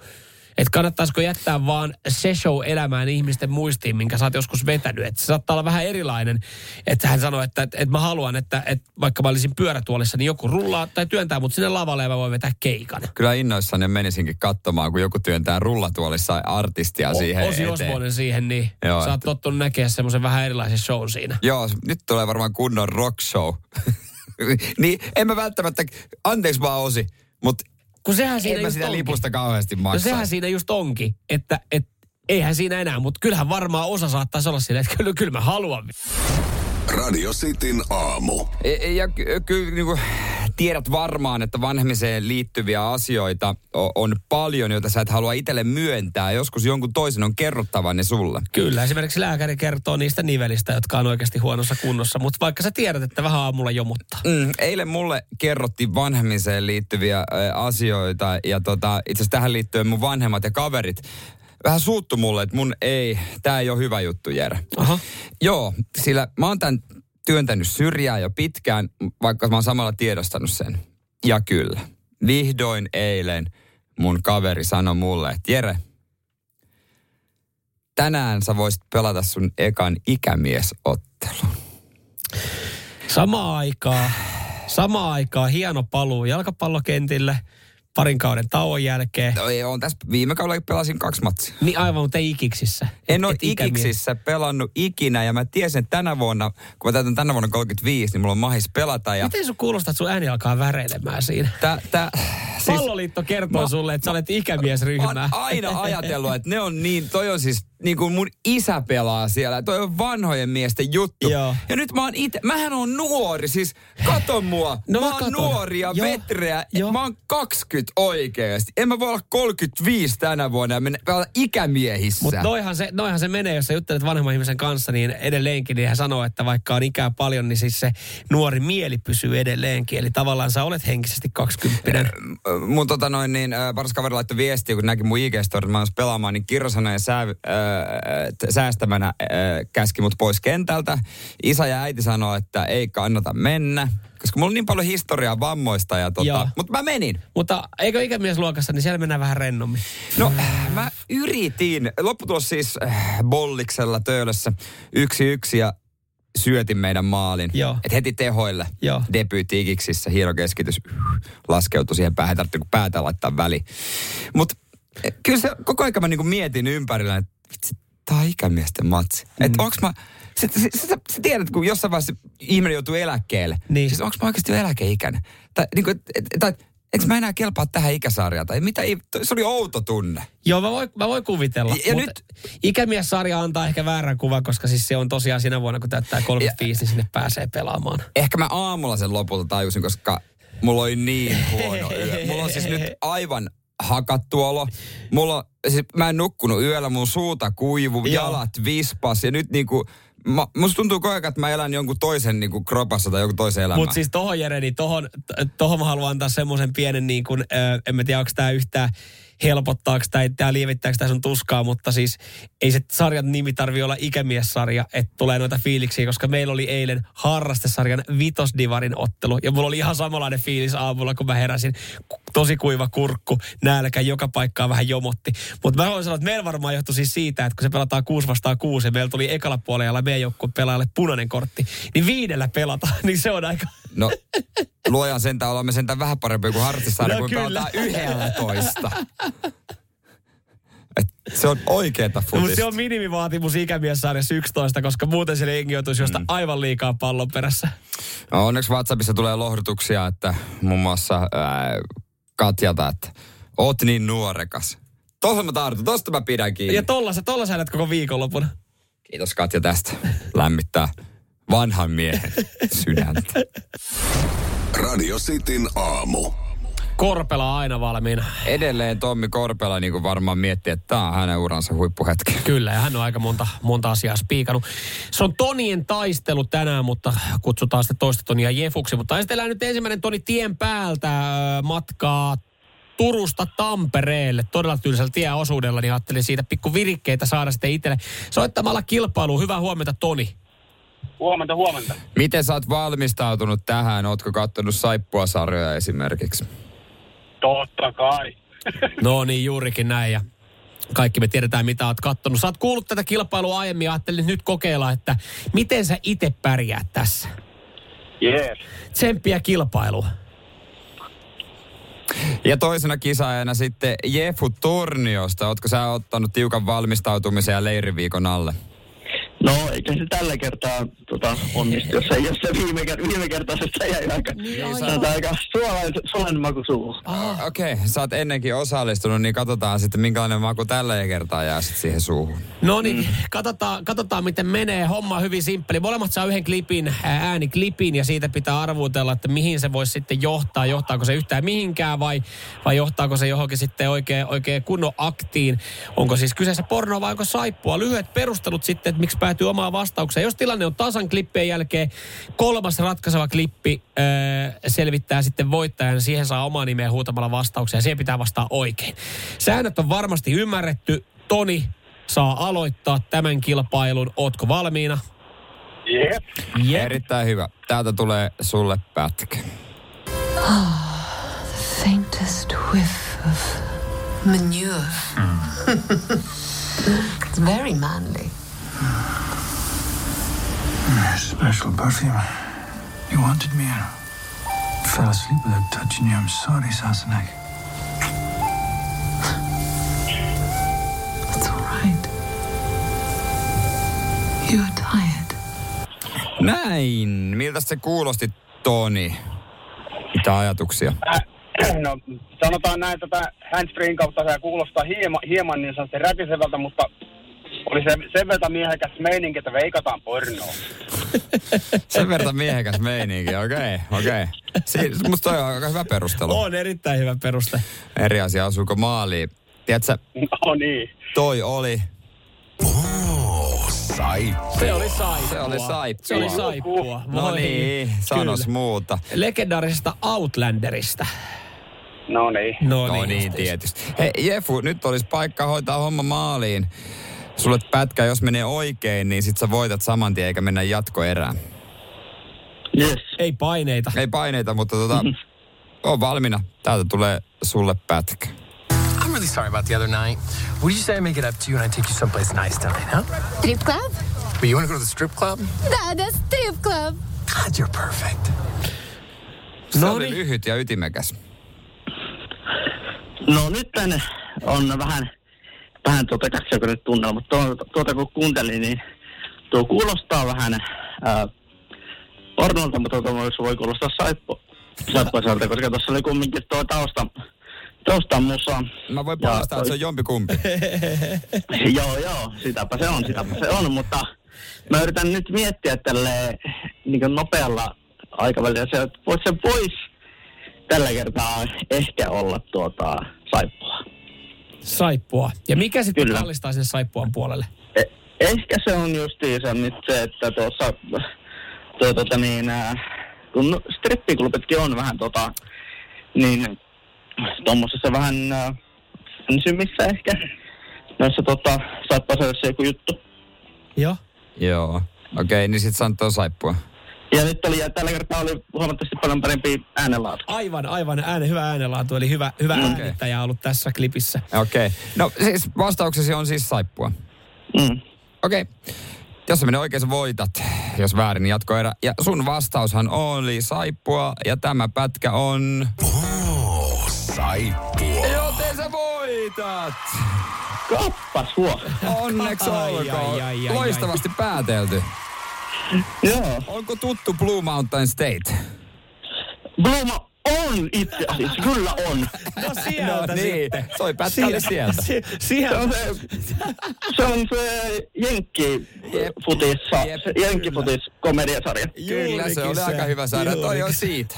että kannattaisiko jättää vaan se show elämään ihmisten muistiin, minkä sä oot joskus vetänyt. Että se saattaa olla vähän erilainen. Että hän sanoi, että, että, että mä haluan, että, että vaikka mä olisin pyörätuolissa, niin joku rullaa tai työntää mut sinne lavalle ja mä voin vetää keikan. Kyllä innoissani menisinkin katsomaan, kun joku työntää rullatuolissa artistia siihen Osi eteen. Osbonen siihen, niin Joo, sä oot tottunut näkemään semmoisen vähän erilaisen show siinä. Joo, nyt tulee varmaan kunnon rock show. niin, en mä välttämättä, anteeksi vaan Osi, mutta Kun sehän siinä en mä just sitä onkin. lipusta kauheasti No maksaisi. sehän siinä just onkin, että, että eihän siinä enää, mutta kyllähän varmaan osa saattaisi olla silleen, että kyllä, kyllä mä haluan. Radio Cityn aamu. E- e- Ja ky- kyllä niin kuin, tiedät varmaan, että vanhemiseen liittyviä asioita on paljon, joita sä et halua itselle myöntää. Joskus jonkun toisen on kerrottava ne sulle. Kyllä, esimerkiksi lääkäri kertoo niistä nivelistä, jotka on oikeasti huonossa kunnossa, mutta vaikka sä tiedät, että vähän aamulla jomuttaa. Mm, eilen mulle kerrottiin vanhemiseen liittyviä asioita ja tota, itse asiassa tähän liittyen mun vanhemmat ja kaverit vähän suuttu mulle, että mun ei, tää ei ole hyvä juttu, Jere. Aha. Joo, sillä mä oon tän työntänyt syrjään jo pitkään, vaikka mä oon samalla tiedostanut sen. Ja kyllä, vihdoin eilen mun kaveri sanoi mulle, että Jere, tänään sä voisit pelata sun ekan ikämiesottelun. Samaan aikaa, samaan aikaa hieno paluu jalkapallokentille parin kauden tauon jälkeen. No ei, on tässä viime kaudella pelasin kaksi matsia. Niin aivan, mutta ei ikiksissä. En ole Et ikiksissä pelannut ikinä ja mä tiesin, että tänä vuonna, kun mä täytän tänä vuonna 35, niin mulla on mahis pelata. Ja Miten sun kuulostaa, että sun ääni alkaa väreilemään siinä? tää, tää, Siis, Palloliitto kertoo mä- sulle, että sä olet Mä ikämiesryhmää. oon aina ajatellut, että ne on niin, toi on siis niin kuin mun isä pelaa siellä. Toi on vanhojen miesten juttu. Joo. Ja nyt mä oon itse, mähän on nuori, siis kato mua. No mä mä oon katon. nuori ja Joo. vetreä. Joo. Mä oon 20 oikeesti. En mä voi olla 35 tänä vuonna ja mennä pelata ikämiehissä. Mutta noihan se, noihan se menee, jos sä juttelet vanhemman ihmisen kanssa, niin edelleenkin niin hän sanoo, että vaikka on ikää paljon, niin siis se nuori mieli pysyy edelleenkin. Eli tavallaan sä olet henkisesti 20 mun tota noin, niin paras kaveri laittoi viestiä, kun näki mun ig että mä olisin pelaamaan, niin kirosana ja sää, äh, säästämänä käski mut pois kentältä. Isä ja äiti sanoi, että ei kannata mennä, koska mulla on niin paljon historiaa vammoista. Ja tota, mutta mä menin. Mutta eikö ikämiesluokassa, niin siellä mennään vähän rennommin. No mä yritin. Lopputulos siis äh, Bolliksella töölössä yksi yksi ja syötin meidän maalin. Joo. Et heti tehoille. Joo. Debyytti ikiksissä, hieno keskitys. Laskeutui siihen päähän, tarvitse kuin päätä laittaa väliin. Mutta kyllä se koko ajan mä niinku mietin ympärillä, että vitsi, tää on ikämiesten matsi. Mm. Että onks mä... Sä, sä, sä, sä tiedät, kun jossain vaiheessa ihminen joutuu eläkkeelle. Niin. Siis onko mä oikeasti jo eläkeikäinen? Tai, niinku, et, et, tai eikö mä enää kelpaa tähän ikäsarjaan? Tai mitä, se oli outo tunne. Joo, mä voin, mä voin kuvitella. Ja- ja mutta Ikämies-sarja antaa ehkä väärän kuvan, koska siis se on tosiaan sinä vuonna, kun täyttää 35, niin sinne pääsee pelaamaan. Ehkä mä aamulla sen lopulta tajusin, koska mulla oli niin huono yö. Mulla on siis nyt aivan hakattu olo. Mulla siis mä en nukkunut yöllä, mun suuta kuivu, Joo. jalat vispas ja nyt niinku, mä, musta tuntuu koko ajan, että mä elän jonkun toisen niinku kropassa tai jonkun toisen elämän. Mutta siis tohon Jere, niin tohon, tohon mä haluan antaa semmoisen pienen niin kuin, ö, en mä tiedä, onko tämä yhtään helpottaako tai tää lievittääkö tämä sun tuskaa, mutta siis ei se sarjan nimi tarvi olla ikämiessarja, että tulee noita fiiliksiä, koska meillä oli eilen harrastesarjan vitosdivarin ottelu ja mulla oli ihan samanlainen fiilis aamulla, kun mä heräsin. Tosi kuiva kurkku, nälkä, joka paikkaa vähän jomotti. Mutta mä voin sanoa, että meillä varmaan johtui siis siitä, että kun se pelataan 6 vastaan 6 ja meillä tuli ekalla puolella meidän joukkueen pelaajalle punainen kortti, niin viidellä pelataan, niin se on aika... No, luojan sentään olemme sentään vähän parempi kuin harrastusarja, No kun kyllä. pelataan yhdellä toista. Et se on oikeeta No, mutta futista. se on minimivaatimus ikämiessarjassa 11, koska muuten se jengi joutuisi josta aivan liikaa pallon perässä. No, onneksi WhatsAppissa tulee lohdutuksia, että muun muassa ää, Katjalta, että oot niin nuorekas. Tossa mä tartun, tosta mä pidän kiinni. Ja tolla sä, tolla sä elät koko viikonlopun. Kiitos Katja tästä. Lämmittää vanhan miehen sydäntä. Radio Cityn aamu. Korpela aina valmiina. Edelleen Tommi Korpela niin kuin varmaan miettii, että tämä on hänen uransa huippuhetki. Kyllä, ja hän on aika monta, monta asiaa spiikannut. Se on Tonien taistelu tänään, mutta kutsutaan sitten toista Tonia Jefuksi. Mutta esitellään nyt ensimmäinen Toni tien päältä matkaa Turusta Tampereelle todella tylsällä tieosuudella, niin ajattelin siitä pikku virikkeitä saada sitten itselle. Soittamalla kilpailu. Hyvää huomenta, Toni. Huomenta, huomenta. Miten sä oot valmistautunut tähän? Ootko kattonut saippua-sarjoja esimerkiksi? Totta kai. No niin, juurikin näin. Ja kaikki me tiedetään, mitä oot kattonut. Sä oot kuullut tätä kilpailua aiemmin ja ajattelin nyt kokeilla, että miten sä itse pärjäät tässä. Jees. Tsemppiä kilpailu. Ja toisena kisaajana sitten Jefu Torniosta. Ootko sä ottanut tiukan valmistautumisen ja leiriviikon alle? No, eikä se tällä kertaa tota, onnistu, jos, ei, jos se viime, ker- viime kertaisesta jäi aika, niin, sanotaan aika suolainen, suolainen maku suuhun. Ah. Okei, okay, sä oot ennenkin osallistunut, niin katsotaan sitten minkälainen maku tällä kertaa jää sitten siihen suuhun. No niin, katsotaan, katsotaan miten menee. Homma on hyvin simppeli. Molemmat saa yhden klipin, ää, ääniklipin ja siitä pitää arvuutella, että mihin se voisi sitten johtaa. Johtaako se yhtään mihinkään vai, vai johtaako se johonkin sitten oikein, oikein kunnon aktiin. Onko siis kyseessä porno vai onko saippua? Lyhyet perustelut sitten, että miksi päätyy omaan vastaukseen. Jos tilanne on tasan klippien jälkeen, kolmas ratkaiseva klippi öö, selvittää sitten voittajan. Siihen saa omaa nimeä huutamalla vastauksia ja siihen pitää vastaa oikein. Säännöt on varmasti ymmärretty. Toni saa aloittaa tämän kilpailun. Ootko valmiina? Jep. Jep. Erittäin hyvä. Täältä tulee sulle pätkä. faintest whiff of manure. it's very manly. Special perfume. You wanted me and fell asleep without touching you. I'm sorry, Sassenach. It's all right. You're tired. Näin. Miltä se kuulosti, Toni? Mitä ajatuksia? Äh, no, sanotaan näin, että handsfreen kautta se kuulostaa hieman, hieman niin sanotusti rätisevältä, mutta oli se sen verran miehekäs meininki, että veikataan pornoa. Sen verran miehekäs meininki, okei, okay, okei. Okay. Musta toi on aika hyvä perustelu. On erittäin hyvä peruste. Eri asia, asuuko maaliin. Tiedätkö, No niin. toi oli, Oh, saippua. Se oli saippua. se oli saippua. Se oli saippua. No niin, sanos Kyllä. muuta. Legendaarisesta Outlanderista. No niin. No, No niin, tietysti. Hei Jefu, nyt olisi paikka hoitaa homma maaliin. Sulle pätkä, jos menee oikein, niin sit sä voitat saman tien eikä mennä jatkoerään. Yes. Ei paineita. Ei paineita, mutta tota, on valmiina. Täältä tulee sulle pätkä. I'm really sorry about the other night. Would you say I make it up to you and I take you someplace nice tonight, huh? Strip club? But you want to go to the strip club? Da, the strip club. God, you're perfect. Se No oli niin. lyhyt ja ytimekäs. No nyt tänne on vähän, vähän tuota kaksijakoinen tunnelma, mutta tuota, tuota kun kuuntelin, niin tuo kuulostaa vähän ää, pornolta, mutta tuota voi, voi kuulostaa saippu, saippuiselta, koska tuossa oli kumminkin tuo tausta, taustan musa. Mä voin Ja paljastaa, että se on jompikumpi. joo, joo, sitäpä se on, sitäpä se on, mutta mä yritän nyt miettiä tälle niin nopealla aikavälillä, se, että vois- se voisi tällä kertaa ehkä olla tuota saippua. Saippua. Ja mikä sitten Kyllä. kallistaa sen saippuan puolelle? Eh- ehkä se on justiinsa nyt se, että tuossa, tuo, tota niin, kun strippiklubitkin on vähän tota, niin tuommoisessa vähän ää, symissä ehkä, noissa tota, saattaa saada se joku juttu. Joo. Joo. Okei, niin sit sanoo saippua. Ja nyt oli, ja tällä kertaa oli huomattavasti paljon parempi äänenlaatu. Aivan, aivan ääne, hyvä äänenlaatu, eli hyvä, hyvä Mm. äänittäjä ollut tässä klipissä. Okei. No siis vastauksesi on siis saippua. Mm. Okei. Jos se menee oikein, sä voitat. Jos väärin, niin jatkoerä. Ja sun vastaushan oli saippua, ja tämä pätkä on... Oh, saippua. Joten sä voitat! Kappas huo. Onneksi olkoon. ai, ai, ai, Loistavasti päätelty. Joo. Onko tuttu Blue Mountain State? Bluma on itse asiassa, kyllä on. No sieltä No niin, sitten. toi pätkä oli sieltä. Si- Se sieltä. on se, se, on se Jenkki futissa, Jep, se Jenkkifutis komediasarja. Kyllä, se oli aika se. hyvä saada. Toi on siitä.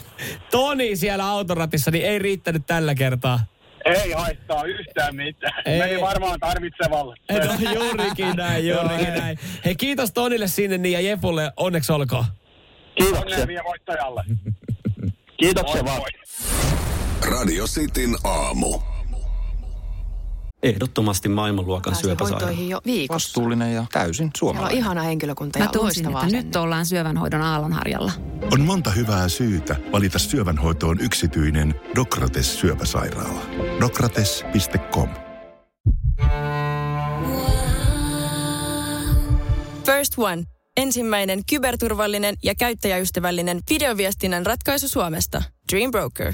Toni siellä autoratissa, niin ei riittänyt tällä kertaa. Ei haittaa yhtään mitään. Ei. Meni varmaan tarvitsevalle. On juurikin näin, juurikin näin. Hei, kiitos Tonille sinne niin ja Jefulle onneksi olkoon. Kiitoksia. Onnea voittajalle. Kiitoksia vaan. Radio Cityn aamu. Ehdottomasti maailmanluokan syöpäsairaala. hoitoihin jo viikossa. Vastuullinen ja täysin Siellä on suomalainen. ihana henkilökunta Mä ja tunsin, että nyt ollaan syövänhoidon aallonharjalla. On monta hyvää syytä valita syövänhoitoon yksityinen Dokrates syöpäsairaala. Dokrates.com First One. Ensimmäinen kyberturvallinen ja käyttäjäystävällinen videoviestinnän ratkaisu Suomesta. Dream Broker.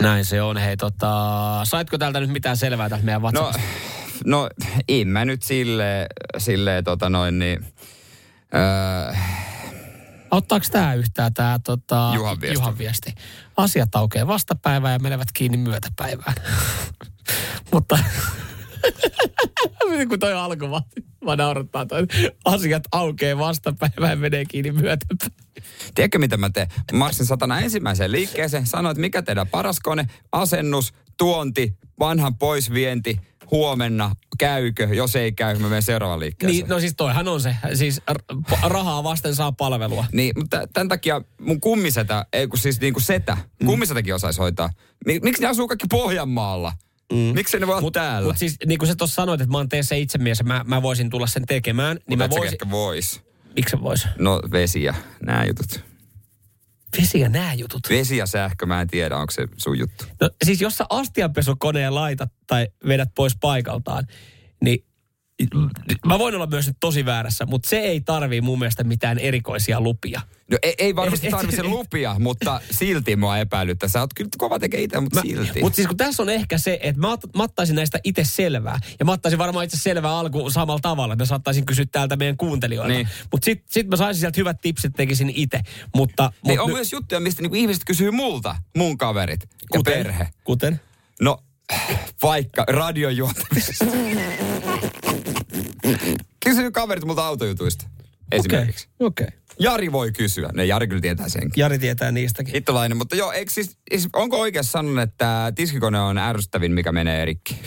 Näin se on. Hei, tota, saitko täältä nyt mitään selvää tästä meidän No, WhatsAppista? no en mä nyt silleen, silleen tota noin niin... Öö, Ottaako tämä yhtään tämä tota, Juhan viesti. Juhan viesti? Asiat aukeaa vastapäivään ja menevät kiinni myötäpäivään. Mutta kun toi alku vaan, naurattaa toi. Asiat aukeaa vastapäivään ja menee kiinni myötäpäivään. Tiedätkö mitä mä teen? Marssin satana ensimmäiseen liikkeeseen, sanoin, että mikä teidän paras kone, asennus, tuonti, vanhan poisvienti, huomenna, käykö, jos ei käy, mä menen seuraavaan liikkeeseen. Niin, no siis toihan on se. Siis rahaa vasten saa palvelua. Niin, mutta tämän takia mun kummisetä, ei kun siis niin kuin setä, Mm. kummisetäkin osaisi hoitaa. Mik- Miksi ne asuu kaikki Pohjanmaalla? Mm. Miksi ne voi olla täällä? Mutta siis niin kuin sä tuossa sanoit, että mä oon tee se itsemies ja mä, mä voisin tulla sen tekemään. Niin Mutta mä et sä voisin... ehkä vois. Miksi vois? No vesi ja nämä jutut. Vesi ja nää jutut. Vesi ja sähkö, mä en tiedä, onko se sun juttu. No siis jos sä astianpesukoneen laitat tai vedät pois paikaltaan, niin mä voin olla myös nyt tosi väärässä, mutta se ei tarvii mun mielestä mitään erikoisia lupia. No ei, ei varmasti tarvitse lupia, mutta silti mua epäilyttää. Sä oot kyllä kova tekee itse, mutta silti. Mutta siis kun tässä on ehkä se, että mä, ot- mä ottaisin näistä itse selvää. Ja mä ottaisin varmaan itse selvää alku samalla tavalla, että mä saattaisin kysyä täältä meidän kuuntelijoilta. Niin. Mutta sitten sit mä saisin sieltä hyvät tipsit, tekisin itse. Mutta, Niin mut on ny- myös juttuja, mistä niinku ihmiset kysyy multa, mun kaverit ja Kuten? perhe. Kuten? No, vaikka radiojuontamisesta. Kysyy kaverit multa autojutuista. Esimerkiksi. Okei. Okay. Jari voi kysyä. Ne Jari kyllä tietää senkin. Jari tietää niistäkin. Hittolainen, mutta joo, eikö siis, siis, onko oikeassa sanonut, että tiskikone on ärsyttävin, mikä menee erikki?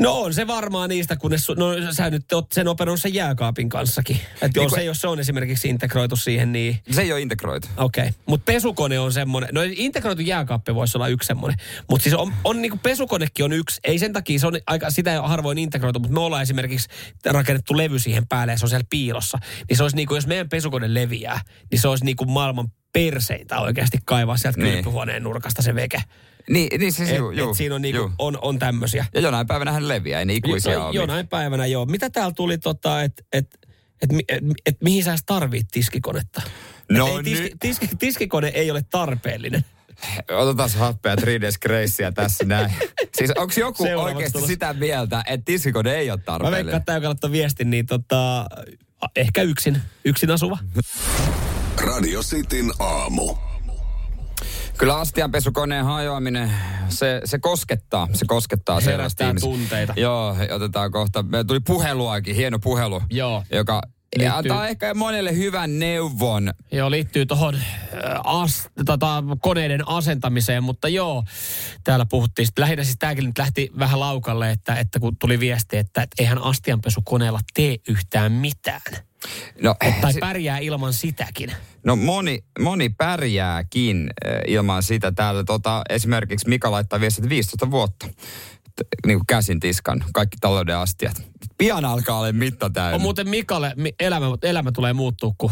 No on se varmaan niistä, kun ne, su- no sä nyt oot sen operoinut sen jääkaapin kanssakin. Että Niin jos, kun- se, jos se on esimerkiksi integroitu siihen, niin Se ei ole integroitu. okei. Okay. Mutta pesukone on semmoinen, no integroitu jääkaappi voisi olla yksi semmoinen. Mutta siis on, on niinku pesukonekin on yksi, ei sen takia, se on aika, sitä ei ole harvoin integroitu, mutta me ollaan esimerkiksi rakennettu levy siihen päälle ja se on siellä piilossa. Niin se olisi niinku, jos meidän pesukone leviää, niin se olisi niinku maailman perseintä oikeasti kaivaa sieltä Niin. kylpyhuoneen nurkasta se veke. Niin, niin siis Et, juu, juu, et siinä on, niinku, juu. on, on tämmöisiä. Ja jonain päivänä hän leviää, ei ne ikuisia Jo, ole. jonain päivänä joo. Mitä täällä tuli, tota, että et, et, mi- et, et, mihin sä tarvit tiskikonetta? Et No ei, tiski, nyt- tiski, tiskikone ei ole tarpeellinen. Otetaan happea 3Ds Gracea tässä näin. Siis onko joku Seuraavaksi oikeasti tulossa. sitä mieltä, että tiskikone ei ole Mä tarpeellinen? veikkaan, että viestin, niin tota, ehkä yksin, yksin asuva. Radio Cityn aamu. Kyllä astianpesukoneen hajoaminen, se, se koskettaa. Se koskettaa Herättää selvästi tunteita. Joo, otetaan kohta. Meillä tuli puheluakin, hieno puhelu. Joo. Joka Liittyy- antaa ehkä monelle hyvän neuvon. Joo, liittyy tuohon as, tota, koneiden asentamiseen, mutta joo, täällä puhuttiin. Sitten lähinnä siis tämäkin nyt lähti vähän laukalle, että, että kun tuli viesti, että, että eihän astianpesukoneella tee yhtään mitään. No, Tai si- pärjää ilman sitäkin. No moni, moni pärjääkin äh, ilman sitä. Täällä tota, esimerkiksi Mika laittaa viestit 15 vuotta. Niin kuin käsin tiskan, kaikki talouden astiat. Pian alkaa olla mitta täynnä. On muuten Mikalle, mi- elämä, elämä tulee muuttua, kun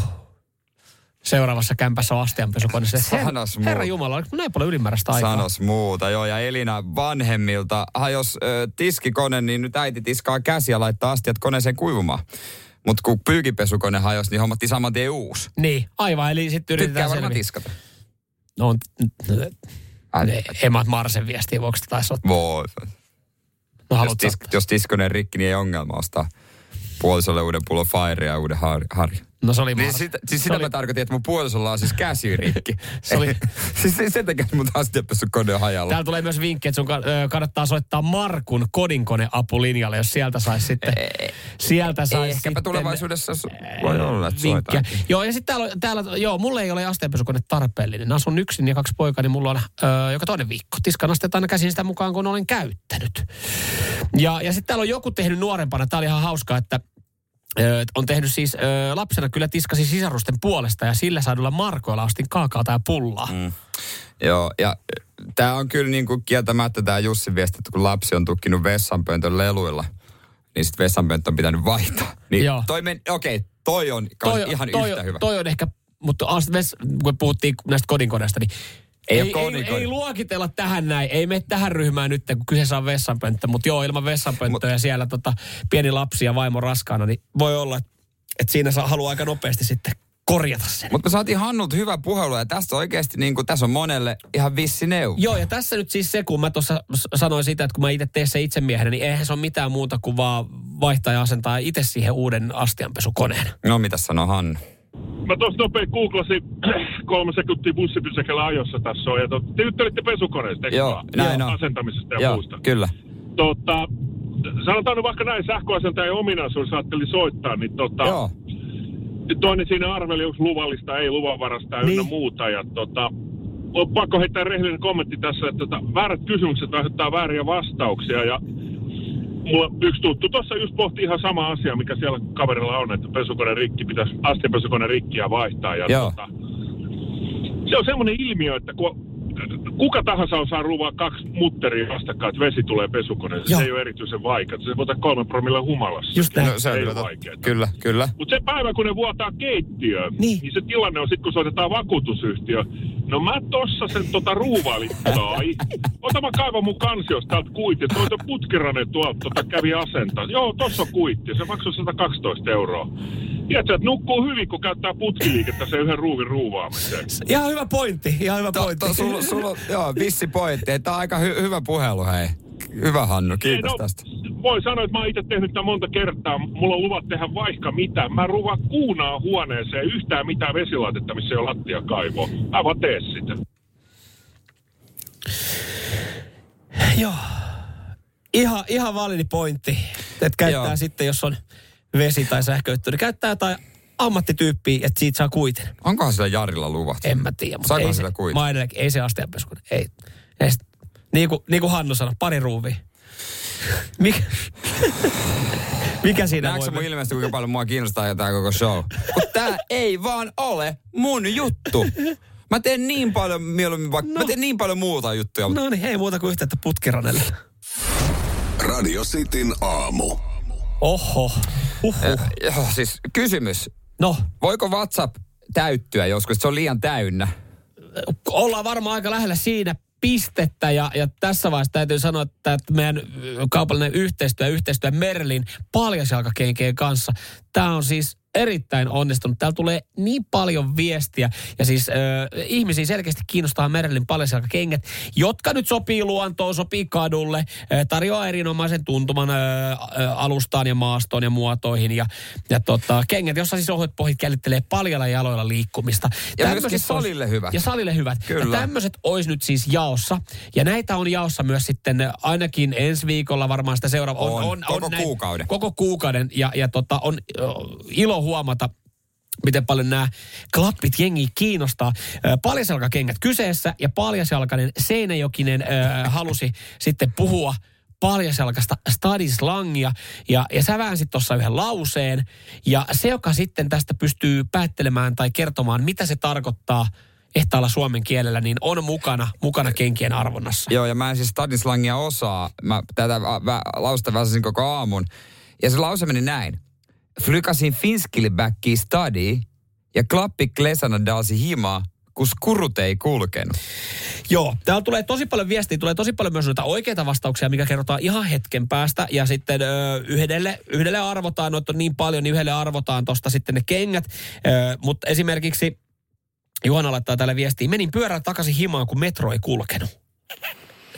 seuraavassa kämpässä on astianpesukone. Se, Sanos herra, herra. Jumala, oliko näin paljon ylimääräistä aikaa? Sanos muuta, joo. Ja Elina vanhemmilta, jos ö, tiskikone, niin nyt äiti tiskaa käsiä ja laittaa astiat koneeseen kuivumaan. Mutta kun pyykipesukone hajosi, niin hommattiin saman tien uusi. Niin, aivan. Eli sitten Tykkää yritetään varmaan selviä. tiskata. No, on, emat Marsen viestiä, voiko sitä taisi ottaa? Voi. No, Jos, tis, jos tiskone rikki, niin ei ongelma ostaa puolisolle uuden pullon Fire ja uuden har, harja. No se oli Niin sit, siis Se sitä oli- mä tarkoitin, että mun puolisolla on siis käsi rikki. Se oli- siis se- sen takia mun astiapesukone on hajalla. Täällä tulee myös vinkki, että sun kannattaa soittaa Markun kodinkoneapulinjalle, jos sieltä saisi sitten... sieltä saisi Ehkäpä sitten tulevaisuudessa voi olla, että vinkkiä. Joo, ja sitten täällä, täällä, joo, mulle ei ole asteenpesukone tarpeellinen. Asun yksin ja kaksi poikaa, niin mulla on ö, joka toinen viikko. Tiskan asteet aina käsin sitä mukaan, kun olen käyttänyt. Ja, ja sitten täällä on joku tehnyt nuorempana, tää oli ihan hauskaa, että on tehnyt siis, ö, lapsena kyllä tiskasi sisarusten puolesta ja sillä saadulla markoilla ostin kaakaota ja pullaa. Mm. Joo, ja tämä on kyllä niin kuin kieltämättä tämä Jussin viesti, että kun lapsi on tukkinut vessanpöntön leluilla, niin sitten vessanpönttö on pitänyt vaihtaa. Niin Joo. toi men, okei, okay, toi on kans ihan toi, yhtä hyvä. Toi on ehkä, mutta ves- kun puhuttiin näistä kodinkoneista, niin Ei ei, ei, ei, luokitella tähän näin. Ei mene tähän ryhmään nyt, kun kyseessä on vessanpönttö. Mutta joo, ilman vessanpönttöä ja siellä tota, pieni lapsi ja vaimo raskaana, niin voi olla, että et siinä saa, haluaa aika nopeasti sitten korjata sen. Mutta me saatiin Hannulta hyvä puhelu ja tästä oikeasti niin kuin, tässä on monelle ihan vissi neuvo. Joo, ja tässä nyt siis se, kun mä tuossa sanoin sitä, että kun mä itse teen se itsemiehenä, niin eihän se ole mitään muuta kuin vaan vaihtaa ja asentaa itse siihen uuden astianpesukoneen. No mitä sanoo Hannu? Mä tuossa nopein googlasin kolme sekuntia bussipysäkellä ajossa tässä on. Ja tot, te juttelitte pesukoneesta, eikö Joo, näin on. Asentamisesta ja Joo, muusta. kyllä. Tota, sanotaan nyt vaikka näin sähköasentajan ominaisuus ajattelin soittaa, niin tota, Joo. toinen siinä arveli, onko luvallista, ei luvanvarasta ja Niin. ynnä muuta. Ja tota, on pakko heittää rehellinen kommentti tässä, että tota, väärät kysymykset aiheuttaa vääriä vastauksia. Ja mulla yksi tuttu tuossa just pohti ihan sama asia, mikä siellä kaverilla on, että pesukone rikki, pitäisi astianpesukone rikkiä vaihtaa. Ja Joo. tota, se on semmoinen ilmiö, että kun kuka tahansa osaa ruvaa kaksi mutteria vastakkain, että vesi tulee pesukoneeseen. Joo. Se ei ole erityisen vaikeaa. Se voi kolme promille humalassa. Just näin. No, se on ei kyllä ole vaikeaa. Kyllä, kyllä. Mutta se päivä, kun ne vuotaa keittiöön, Niin. niin, se tilanne on sitten, kun soitetaan vakuutusyhtiö. No mä tossa sen tota ruuvailin. Tai, ota mä kaivan mun kansiosta täältä kuitti. Toi on putkiranen tuolta tota kävi asentaa. Joo, tossa on kuitti. Se maksoi 112 euroa. Tiedätkö, että nukkuu hyvin, kun käyttää putkiliikettä sen yhden ruuvin ruuvaamiseen. Ihan hyvä pointti, ihan hyvä To, pointti. to, sulla, sulla, joo, vissi pointti. Tämä on aika hy, hyvä puhelu, hei. Hyvä Hannu, kiitos Ei, no, tästä. Voi sanoa, että mä oon itse tehnyt tämän monta kertaa. Mulla on luvat tehdä vaikka mitä. Mä ruvan kuunaa huoneeseen yhtään mitään vesilaitetta, missä ei ole lattiakaivoa. Mä vaan tee sitä. Joo. Ihan, ihan validi pointti. Että käyttää Joo. sitten, jos on vesi- tai sähköyhtiö, niin käyttää jotain ammattityyppiä, että siitä saa kuitin. Onkohan sillä Jarilla luvat? En mä tiedä, mutta Saikohan ei sillä se, kuitin? mä edelleen, ei se astianpesukone. Ei. ei sit, niin, kuin, niin kuin Hannu sanoi, pari ruuvia. Mikä, mikä siinä Näetkö voi mennä? ilmeisesti, kuinka paljon mua kiinnostaa tämä koko show? Kun tää ei vaan ole mun juttu. Mä teen niin paljon mieluummin vaikka, no. mä teen niin paljon muuta juttuja. mutta No niin, ei muuta kuin yhteyttä putkiranelle. Radio Cityn aamu. Oho. Uhuh. Eh, joo, siis kysymys. No, Voiko WhatsApp täyttyä joskus? Se on liian täynnä. ollaan varmaan aika lähellä siinä pistettä ja, ja tässä vaiheessa täytyy sanoa, että, meidän kaupallinen yhteistyö, yhteistyö Merlin paljasjalkakenkeen kanssa, tämä on siis erittäin onnistunut. Täällä tulee niin paljon viestiä ja siis äh, ihmisiä selkeästi kiinnostaa Merlin paljasjalkakengät, jotka nyt sopii luontoon, sopii kadulle, äh, tarjoaa erinomaisen tuntuman äh, äh, alustaan ja maastoon ja muotoihin ja, ja tota, kengät, jossa siis ohut pohjat källittelee paljalla jaloilla liikkumista. Ja myöskin salille hyvät. Ja salille hyvät. Kyllä. Ja tämmöiset olisi nyt siis jaossa. Ja näitä on jaossa myös sitten ainakin ensi viikolla varmaan sitä seuraava. On. Koko kuukauden. Koko kuukauden. Ja, ja tota, on ilo huomata, miten paljon nämä klappit jengi kiinnostaa. Paljasjalkakengät kyseessä ja paljasjalkainen Seinäjokinen halusi sitten puhua paljasjalkasta stadislangia ja, ja sä väänsit tuossa yhden lauseen ja se, joka sitten tästä pystyy päättelemään tai kertomaan, mitä se tarkoittaa ehtaalla suomen kielellä, niin on mukana, mukana kenkien arvonnassa. Joo, ja mä en siis stadislangia osaa. Mä tätä lausta väsäsin koko aamun. Ja se lause meni näin. Flykasin finskilbacki stadi ja klappi klesana dalsi himaa, kun skurut ei kulkenut. Joo, täällä tulee tosi paljon viestiä, tulee tosi paljon myös noita oikeita vastauksia, mikä kerrotaan ihan hetken päästä. Ja sitten ö, yhdelle, yhdelle arvotaan, noita on niin paljon, niin yhdelle arvotaan tosta sitten ne kengät. Mutta esimerkiksi Juhana laittaa täällä viestiä, menin pyörällä takaisin himaan, kun metro ei kulkenut.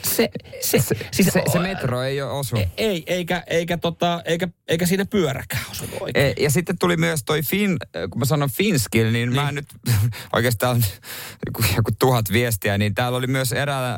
Se, se, Se, siis, se, se metro ei ole osu. Ei, eikä, eikä, tota, eikä, eikä siinä pyöräkään osunut oikein. E, ja sitten tuli myös toi fin, kun mä sanon finskill, niin, niin. mä nyt oikeastaan joku, tuhat viestiä, niin täällä oli myös eräällä äh,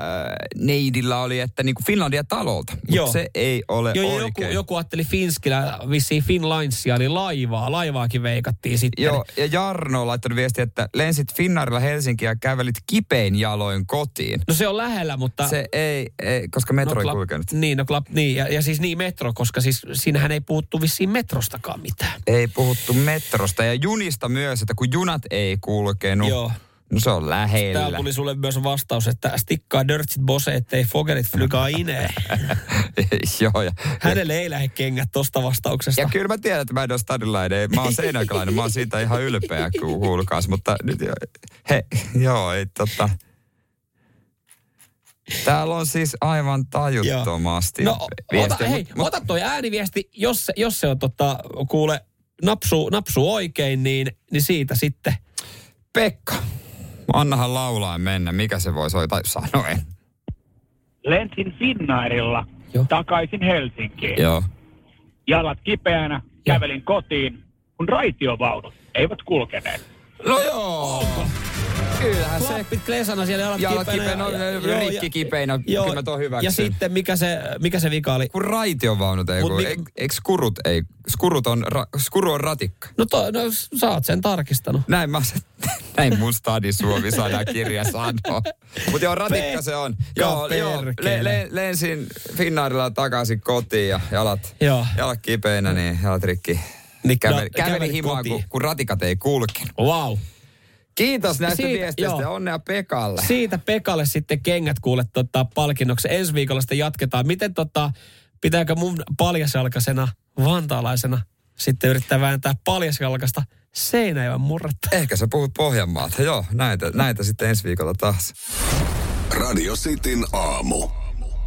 neidillä oli, että niin kuin Finlandia talolta. Joo. Mutta se ei ole Joo, ja joku, oikein. joku ajatteli Finskillä vissiin Finlinesia, eli laivaa. Laivaakin veikattiin sitten. Joo, ja Jarno on laittanut viestiä, että lensit Finnairilla Helsinkiä ja kävelit kipein jaloin kotiin. No se on lähellä, mutta... Se ei, ei koska metro ei klap- kulkenut. Niin, no klap, niin. Ja, ja siis niin metro, koska siis siinähän ei puhuttu vissiin metrostakaan mitään. Ei puhuttu metrosta ja junista myös, että kun junat ei kulkenut. Joo. No se on lähellä. Täällä tuli sulle myös vastaus, että stikkaa dörtsit bose, ettei fogerit flygaa ineen. Joo, ja, Hänelle ei lähde kengät tosta vastauksesta. ja kyllä mä tiedän, että mä en ole stadilainen. Mä oon seinäkäläinen, mä oon siitä ihan ylpeä, kun kuulkaas. Mutta nyt, he, joo, ei tota... Täällä on siis aivan tajuttomasti No, ota, viestiä. hei, mut- ota toi ääniviesti, jos, jos se on tota, kuule, napsu, napsu oikein, niin, niin siitä sitten. Pekka, annahan laulaa mennä. Mikä se voisi olla? Tai sanoen. Lensin Finnairilla Joo. takaisin Helsinkiin. Joo. Jalat kipeänä, kävelin kotiin, kun raitiovaunut eivät kulkeneet. No joo. Kyllähän se... Klappit klesana siellä jalat, Jalat kipeänä, ja- no, joo, rikki kipeinä. joo, Kyllä mä tuon hyväksyn. Ja sitten mikä se, mikä se vika oli? Kun raitiovaunut ei, Mut mi- eikö, skurut ei, skurut on, ra, skuru on ratikka. No, to, no sä oot sen tarkistanut. Näin mä se, näin mun stadi Suomi kirja sanoo. Mutta joo, ratikka se on. Joo, joo le, le, lensin Finnairilla takaisin kotiin ja jalat, Joo. jalat kipeinä, niin jalat rikki. Niin, Käveli, no, käveli kävelit himaan, kotiin. kun, kun ratikat ei kulkenut. Wow. Kiitos näistä Siitä- viesteistä joo. ja onnea Pekalle. Siitä Pekalle sitten kengät kuule tota, palkinnoksi. Ensi viikolla sitten jatketaan. Miten tota, pitääkö mun paljasjalkaisena vantaalaisena sitten yrittää vääntää paljasjalkasta Seinäjoen murretta? Ehkä sä puhut Pohjanmaalta. Joo, näitä, näitä sitten ensi viikolla taas. Radio Cityn aamu.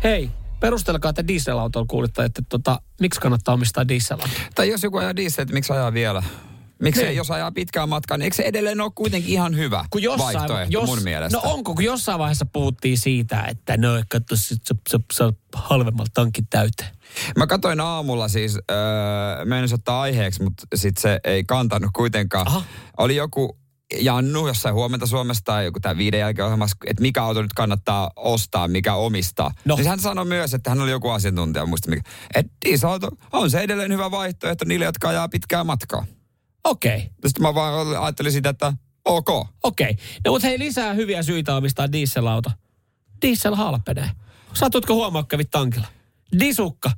Hei, perustelkaa te dieselautolla kuulitte, että tota, miksi kannattaa omistaa dieselauto? Tai jos joku ajaa diesel, että miksi ajaa vielä? Miksi Niin. jos ajaa pitkään matkaa, niin eikö se edelleen ole kuitenkin ihan hyvä Kun jossain, vaihtoehto jos, mun mielestä? No onko, kun jossain vaiheessa puhuttiin siitä, että no katso, sä halvemmalla tankin täyteen. Mä katsoin aamulla siis, öö, menin ottaa aiheeksi, mutta sit se ei kantanut kuitenkaan. Aha. Oli joku Jannu jossain huomenta Suomesta tai joku tämä viiden jälkeen ohjelmassa, että mikä auto nyt kannattaa ostaa, mikä omistaa. No. Niin hän sanoi myös, että hän oli joku asiantuntija, muista mikä. Että dieselauto on se edelleen hyvä vaihtoehto niille, jotka ajaa pitkää matkaa. Okei, okay. Sitten mä vaan ajattelin sitä, että ok. okei. Okay. No mutta hei, lisää hyviä syitä omistaa dieselauto. Diesel halpenee. Satutko huomaa, kun kävit tankilla? Disukka.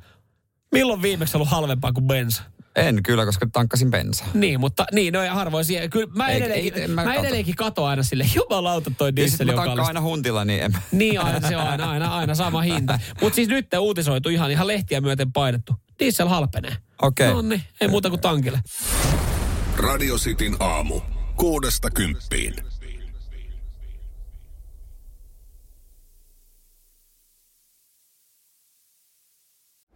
Milloin viimeksi ollut halvempaa kuin bensa? En kyllä, koska tankkasin bensaa. Niin, mutta niin, no ja harvoin siihen. Kyllä mä, Ei- edelleenkin, ei- mä, mä kato. edelleenkin aina sille, jumalauta toi Ja diesel on kallista. aina huntilla, niin en. Niin aina, se on aina, aina, aina sama hinta. Mutta siis nyt uutisoitu ihan, ihan lehtiä myöten painettu. Diesel halpenee. Okei. No niin, ei muuta kuin tankille. Radio Cityn aamu. Kuudesta kymppiin.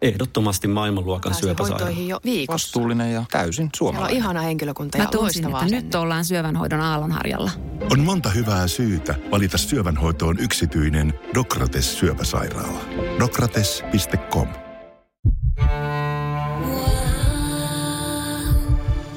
Ehdottomasti maailmanluokan syöpäsairaala. hoitoihin jo viikossa. Vastuullinen ja täysin Siellä on suomalainen. ihana henkilökunta Mä ja tunsin, loistava että nyt ollaan syövänhoidon aallonharjalla. On monta hyvää syytä valita syövänhoitoon yksityinen Dokrates syöpäsairaala. Dokrates.com